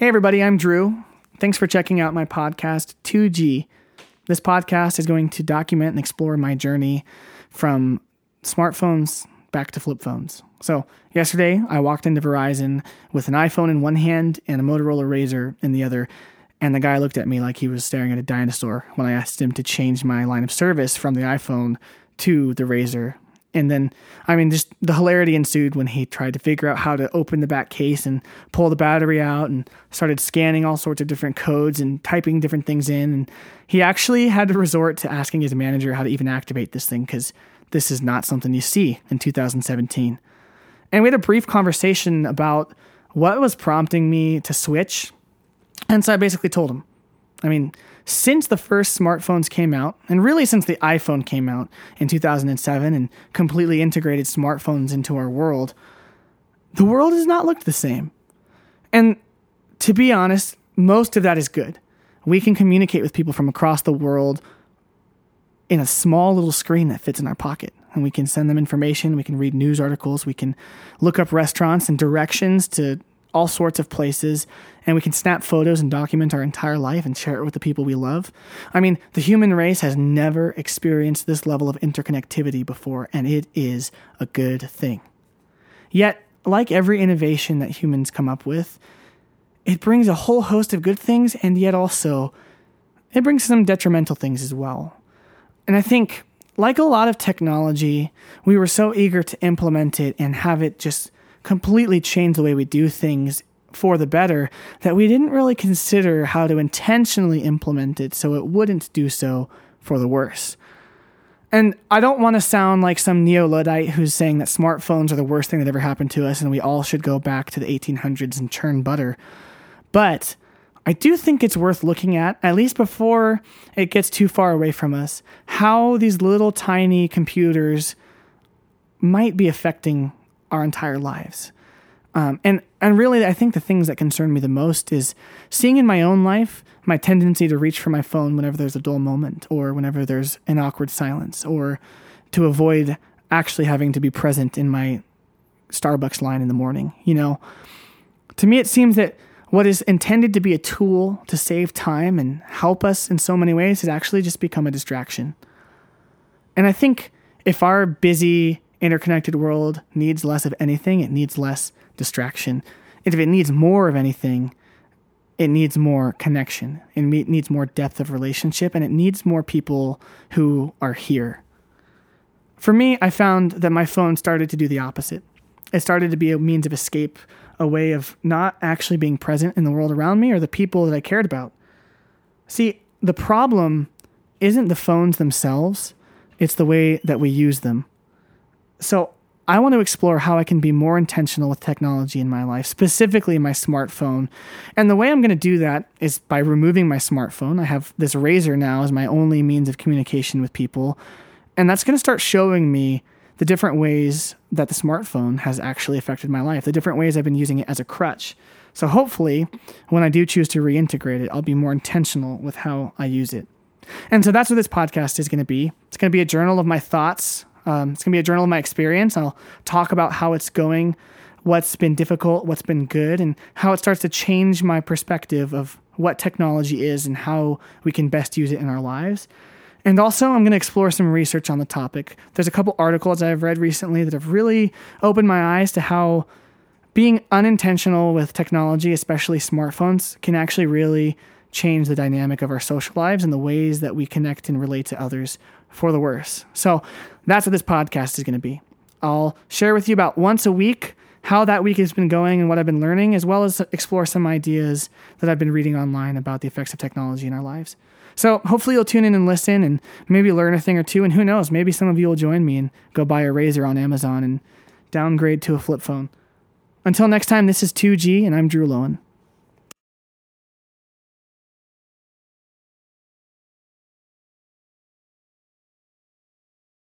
Hey, everybody, I'm Drew. Thanks for checking out my podcast, 2G. This podcast is going to document and explore my journey from smartphones back to flip phones. So, yesterday I walked into Verizon with an iPhone in one hand and a Motorola Razr in the other, and the guy looked at me like he was staring at a dinosaur when I asked him to change my line of service from the iPhone to the Razr and then, I mean, just the hilarity ensued when he tried to figure out how to open the back case and pull the battery out and started scanning all sorts of different codes and typing different things in. And he actually had to resort to asking his manager how to even activate this thing because this is not something you see in 2017. And we had a brief conversation about what was prompting me to switch. And so I basically told him, I mean, since the first smartphones came out, and really since the iPhone came out in 2007 and completely integrated smartphones into our world, the world has not looked the same. And to be honest, most of that is good. We can communicate with people from across the world in a small little screen that fits in our pocket. And we can send them information, we can read news articles, we can look up restaurants and directions to all sorts of places and we can snap photos and document our entire life and share it with the people we love. I mean, the human race has never experienced this level of interconnectivity before, and it is a good thing. Yet, like every innovation that humans come up with, it brings a whole host of good things, and yet also it brings some detrimental things as well. And I think, like a lot of technology, we were so eager to implement it and have it just completely change the way we do things for the better that we didn't really consider how to intentionally implement it so it wouldn't do so for the worse. And I don't want to sound like some neo Luddite who's saying that smartphones are the worst thing that ever happened to us and we all should go back to the 1800s and churn butter. But I do think it's worth looking at, at least before it gets too far away from us, how these little tiny computers might be affecting our entire lives. Um, and and really, I think the things that concern me the most is seeing in my own life my tendency to reach for my phone whenever there's a dull moment, or whenever there's an awkward silence, or to avoid actually having to be present in my Starbucks line in the morning. You know, to me, it seems that what is intended to be a tool to save time and help us in so many ways has actually just become a distraction. And I think if our busy interconnected world needs less of anything, it needs less distraction. And if it needs more of anything, it needs more connection. It needs more depth of relationship and it needs more people who are here. For me, I found that my phone started to do the opposite. It started to be a means of escape, a way of not actually being present in the world around me or the people that I cared about. See, the problem isn't the phones themselves, it's the way that we use them. So I want to explore how I can be more intentional with technology in my life, specifically my smartphone. And the way I'm going to do that is by removing my smartphone. I have this Razr now as my only means of communication with people. And that's going to start showing me the different ways that the smartphone has actually affected my life, the different ways I've been using it as a crutch. So hopefully, when I do choose to reintegrate it, I'll be more intentional with how I use it. And so that's what this podcast is going to be. It's going to be a journal of my thoughts um, it's going to be a journal of my experience. I'll talk about how it's going, what's been difficult, what's been good, and how it starts to change my perspective of what technology is and how we can best use it in our lives. And also, I'm going to explore some research on the topic. There's a couple articles I've read recently that have really opened my eyes to how being unintentional with technology, especially smartphones, can actually really change the dynamic of our social lives and the ways that we connect and relate to others for the worse. So that's what this podcast is going to be. I'll share with you about once a week how that week has been going and what I've been learning, as well as explore some ideas that I've been reading online about the effects of technology in our lives. So hopefully you'll tune in and listen and maybe learn a thing or two. And who knows, maybe some of you will join me and go buy a Razr on Amazon and downgrade to a flip phone. Until next time, this is 2G and I'm Drew Lowen.